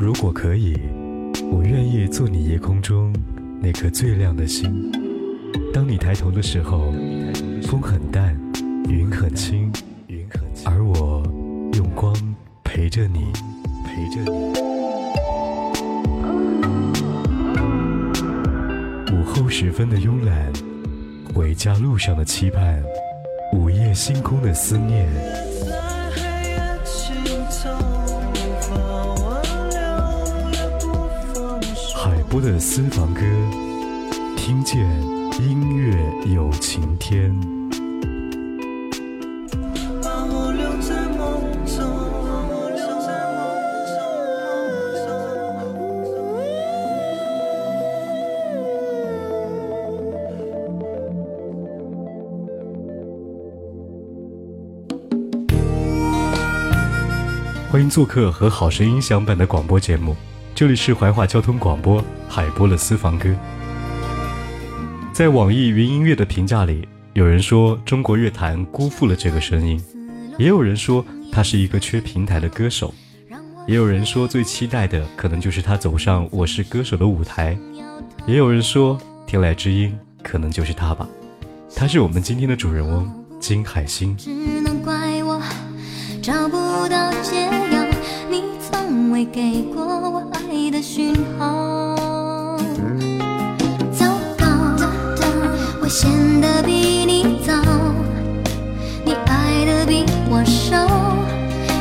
如果可以，我愿意做你夜空中那颗最亮的星。当你抬头的时候，风很淡，云很轻，而我用光陪着你，陪着你。午后时分的慵懒，回家路上的期盼，午夜星空的思念。海波的私房歌，听见音乐有晴天。欢迎做客和好声音相伴的广播节目，这里是怀化交通广播海波的私房歌。在网易云音乐的评价里，有人说中国乐坛辜负了这个声音，也有人说他是一个缺平台的歌手，也有人说最期待的可能就是他走上《我是歌手》的舞台，也有人说天籁之音可能就是他吧。他是我们今天的主人翁金海心。只能怪我找不到解药，你从未给过我讯号。糟糕，我陷得比你早，你爱的比我少，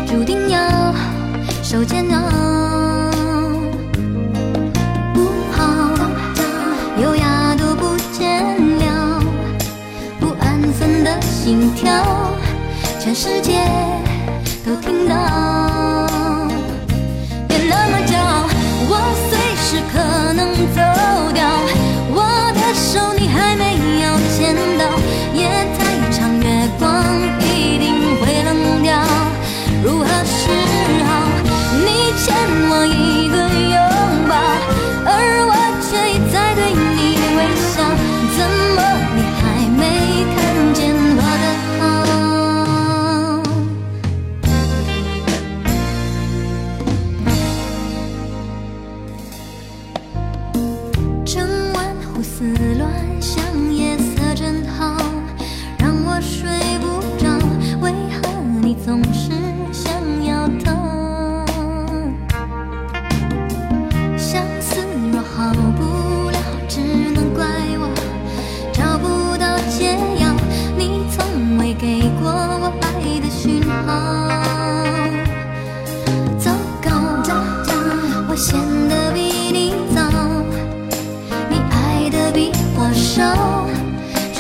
注定要受煎熬。不好，优雅都不见了。不安分的心跳，全世界都听到。我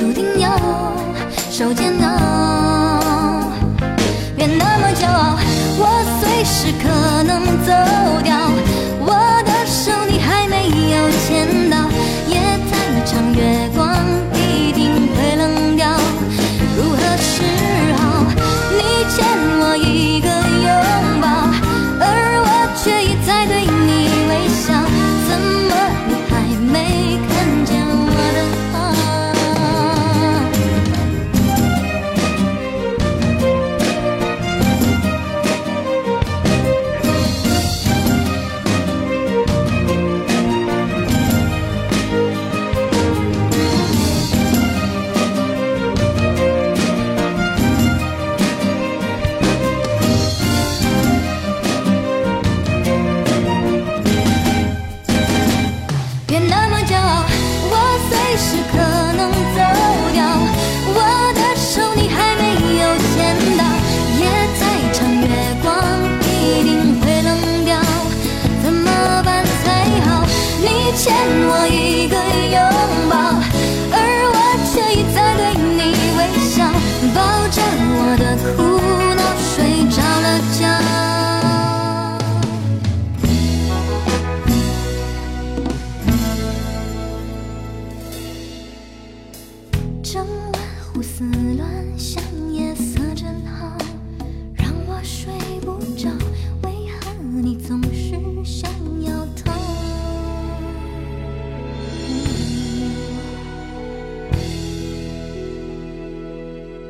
注定要受煎熬。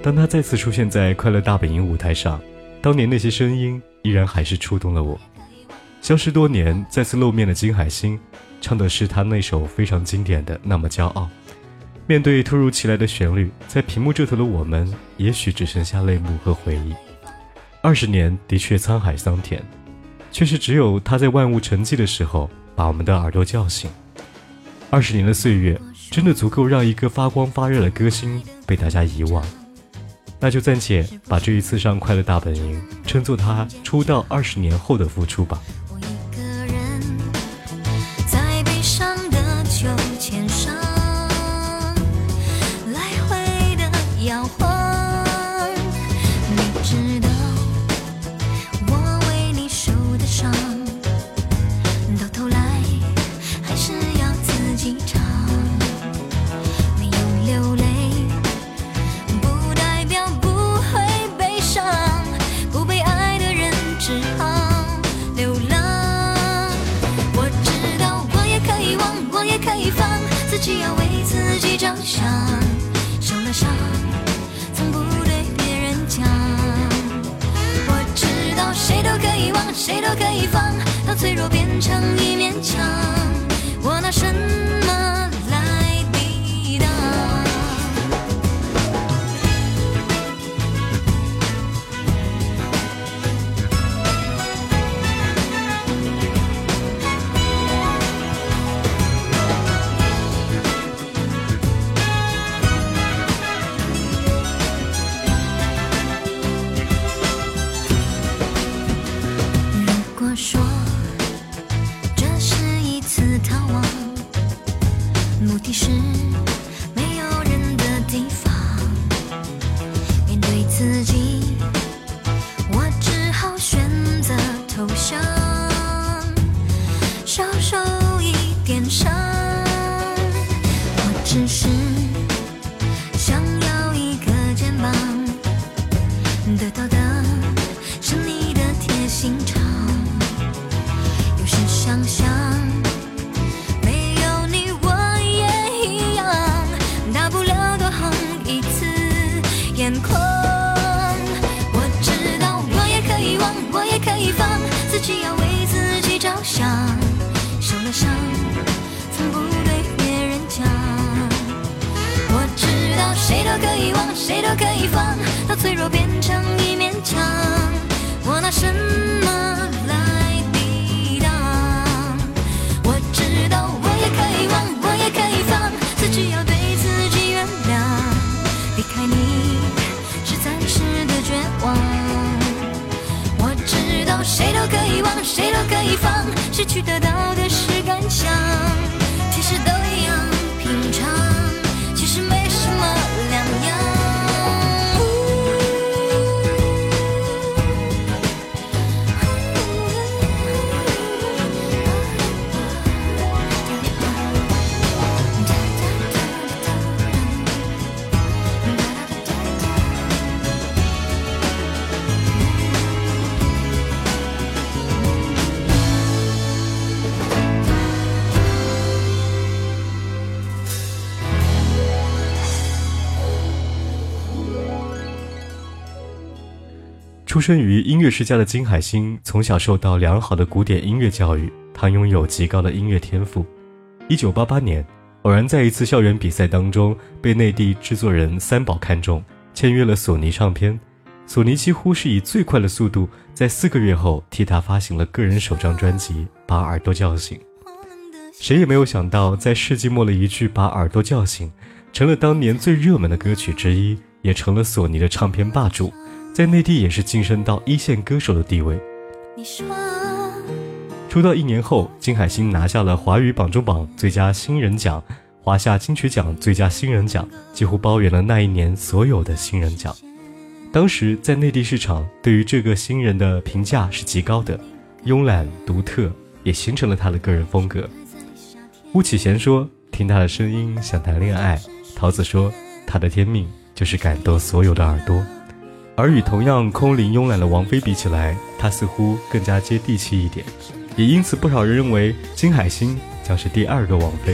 当他再次出现在快乐大本营舞台上，当年那些声音依然还是触动了我。消失多年再次露面的金海心，唱的是他那首非常经典的《那么骄傲》。面对突如其来的旋律，在屏幕这头的我们，也许只剩下泪目和回忆。二十年的确沧海桑田，却是只有他在万物沉寂的时候，把我们的耳朵叫醒。二十年的岁月，真的足够让一个发光发热的歌星被大家遗忘。那就暂且把这一次上《快乐大本营》称作他出道二十年后的复出吧。谁都可以放，到脆弱变成出生于音乐世家的金海心，从小受到良好的古典音乐教育，他拥有极高的音乐天赋。一九八八年，偶然在一次校园比赛当中，被内地制作人三宝看中，签约了索尼唱片。索尼几乎是以最快的速度，在四个月后替他发行了个人首张专辑《把耳朵叫醒》。谁也没有想到，在世纪末的一句“把耳朵叫醒”，成了当年最热门的歌曲之一，也成了索尼的唱片霸主。在内地也是晋升到一线歌手的地位。出道一年后，金海心拿下了华语榜中榜最佳新人奖、华夏金曲奖最佳新人奖，几乎包圆了那一年所有的新人奖。当时在内地市场，对于这个新人的评价是极高的，慵懒独特，也形成了他的个人风格。巫启贤说：“听他的声音想谈恋爱。”桃子说：“他的天命就是感动所有的耳朵。”而与同样空灵慵懒的王菲比起来，她似乎更加接地气一点，也因此不少人认为金海心将是第二个王菲。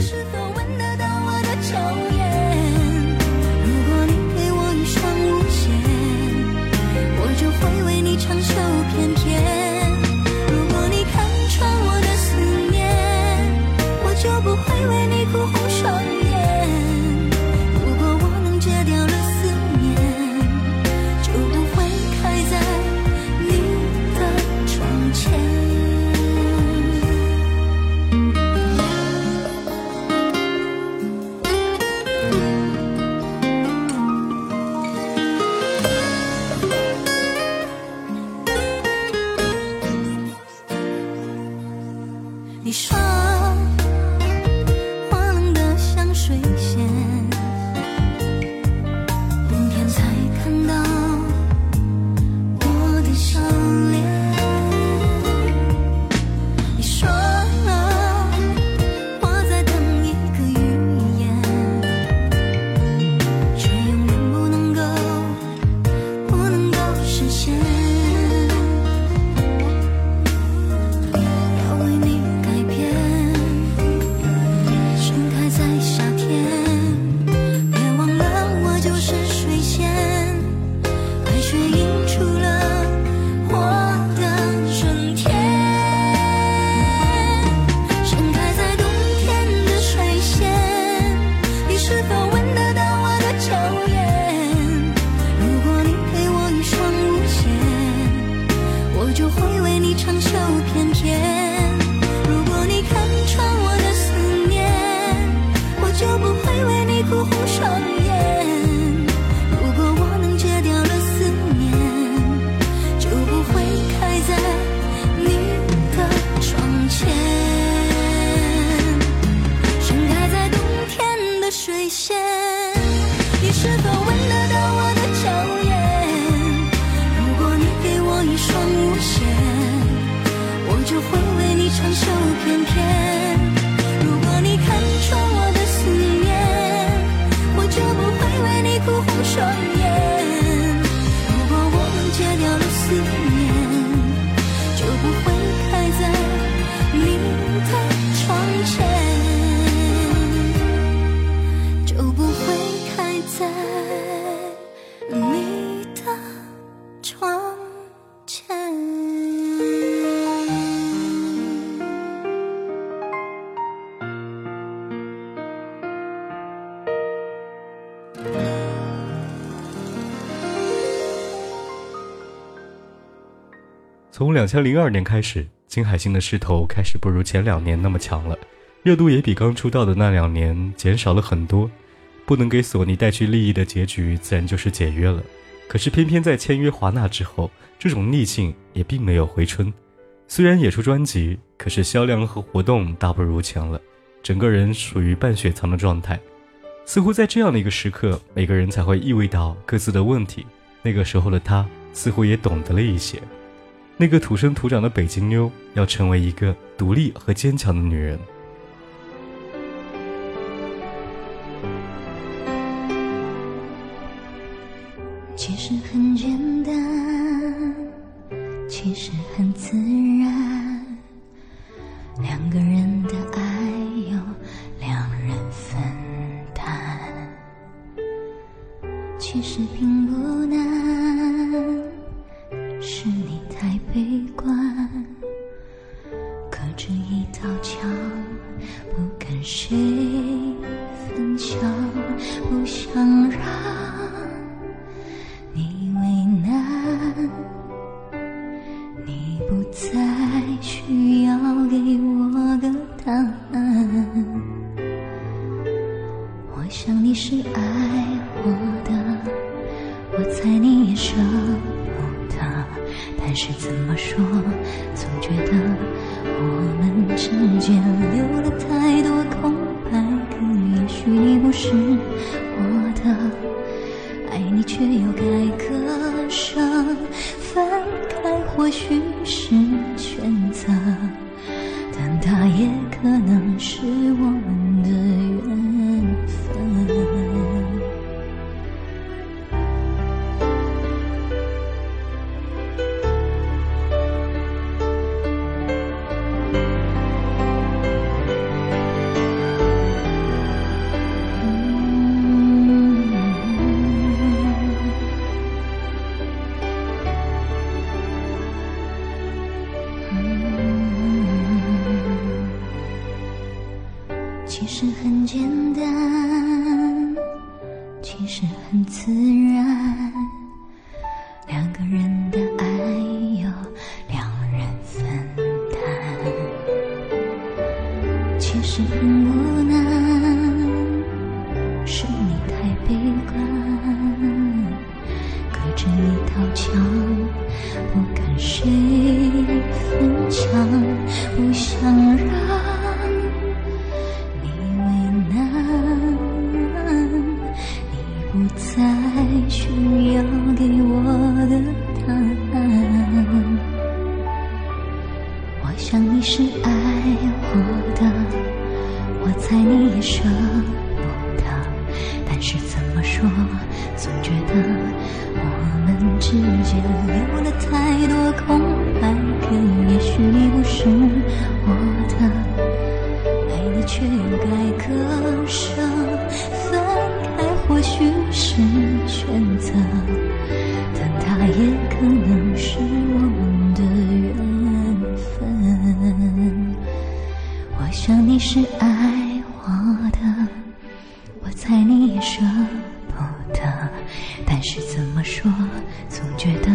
明天从两千零二年开始，金海心的势头开始不如前两年那么强了，热度也比刚出道的那两年减少了很多。不能给索尼带去利益的结局，自然就是解约了。可是偏偏在签约华纳之后，这种逆境也并没有回春。虽然也出专辑，可是销量和活动大不如前了，整个人属于半雪藏的状态。似乎在这样的一个时刻，每个人才会意味到各自的问题。那个时候的他，似乎也懂得了一些。那个土生土长的北京妞，要成为一个独立和坚强的女人。其实很简单，想你是爱我的，我猜你也舍不得，但是怎么说，总觉得我们之间留了太多空白格，也许你不是不再需要给我的答案我想你是爱我的我猜你也舍不得但是怎么说总觉么说，总觉得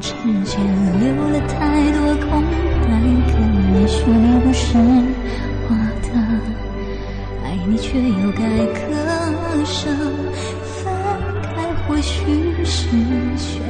之间留了太多空白格。也许你不是我的，爱你却又该割舍，分开或许是选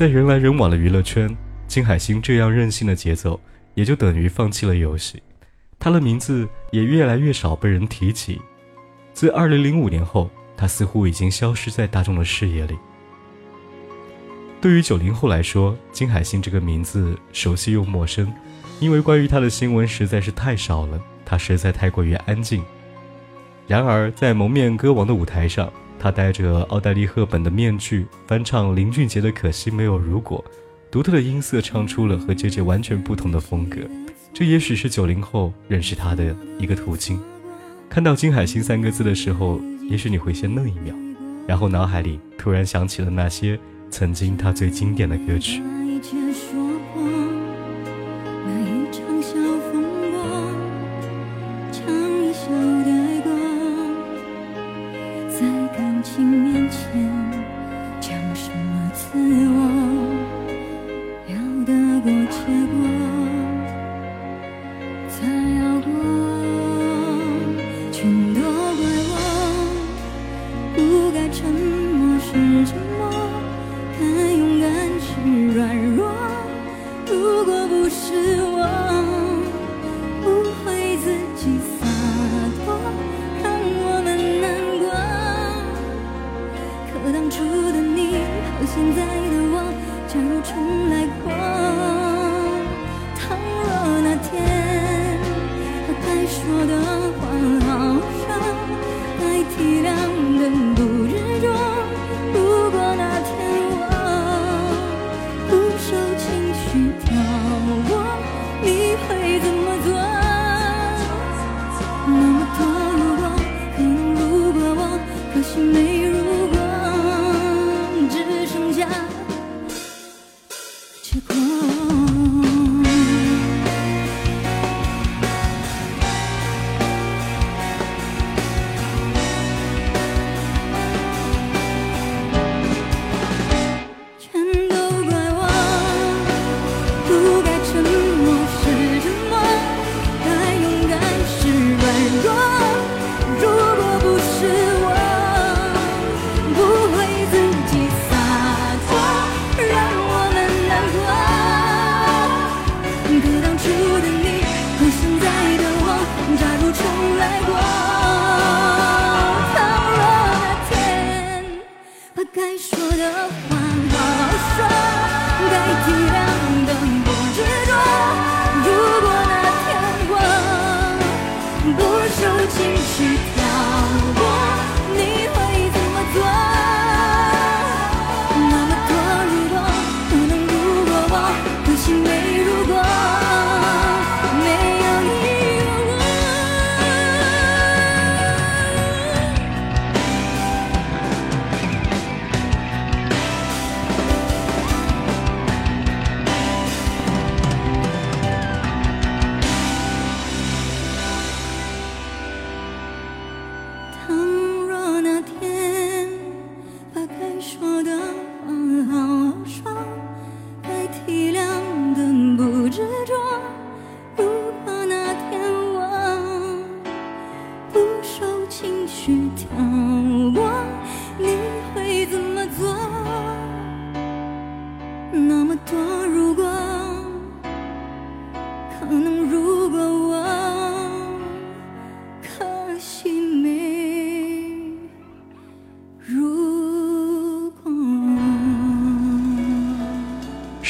在人来人往的娱乐圈，金海心这样任性的节奏，也就等于放弃了游戏。他的名字也越来越少被人提起。自2005年后，他似乎已经消失在大众的视野里。对于九零后来说，金海心这个名字熟悉又陌生，因为关于他的新闻实在是太少了，他实在太过于安静。然而，在蒙面歌王的舞台上，他戴着奥黛丽·赫本的面具，翻唱林俊杰的《可惜没有如果》，独特的音色唱出了和姐姐完全不同的风格。这也许是九零后认识他的一个途径。看到金海心三个字的时候，也许你会先愣一秒，然后脑海里突然想起了那些曾经他最经典的歌曲。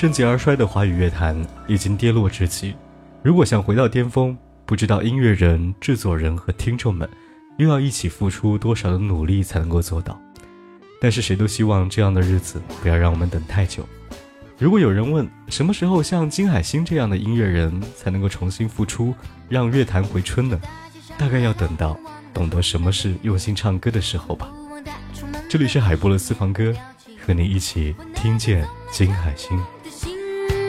盛极而衰的华语乐坛已经跌落至极，如果想回到巅峰，不知道音乐人、制作人和听众们又要一起付出多少的努力才能够做到。但是谁都希望这样的日子不要让我们等太久。如果有人问什么时候像金海心这样的音乐人才能够重新复出，让乐坛回春呢？大概要等到懂得什么是用心唱歌的时候吧。这里是海波的私房歌，和你一起听见金海心。的心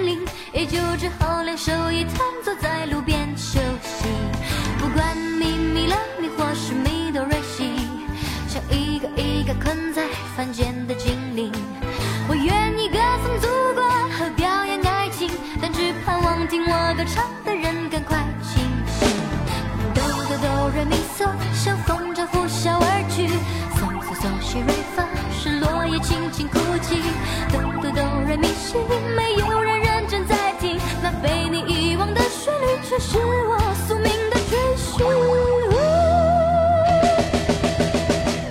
灵，也就只好两手一摊，坐在路边休息。不管咪咪啦咪或是咪哆瑞西，像一个一个困在凡间的精灵。我愿意歌颂祖国和表演爱情，但只盼望听我歌唱的是落叶轻轻哭泣。哆哆哆来咪西，没有人认真在听，那被你遗忘的旋律，却是我宿命的追寻。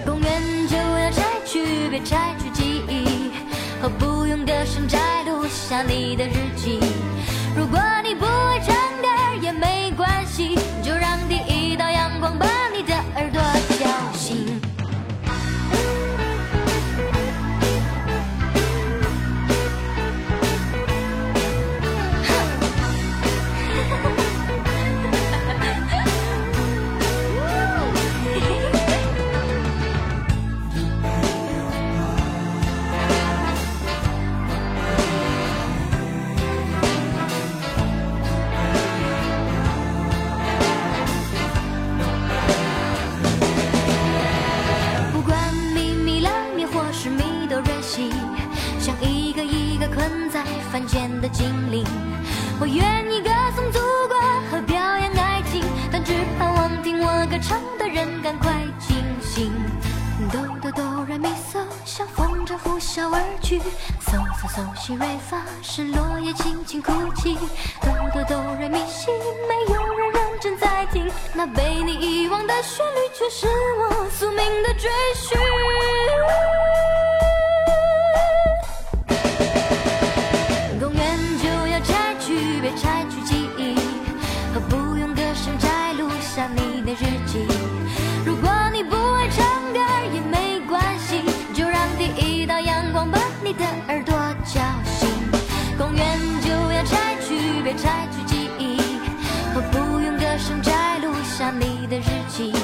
公园就要拆去，别拆去记忆，何不用歌声摘录下你的日记。如果我愿意歌颂祖国和表扬爱情，但只盼望听我歌唱的人赶快清醒。哆哆哆来咪嗦，像风筝呼啸而去。嗦嗦嗦西瑞发，是落叶轻轻哭泣。哆哆哆来咪西，没有人认真在听，那被你遗忘的旋律，却是我宿命的追寻。小心。公园就要拆去，别拆去记忆，何不用歌声摘录下你的日记。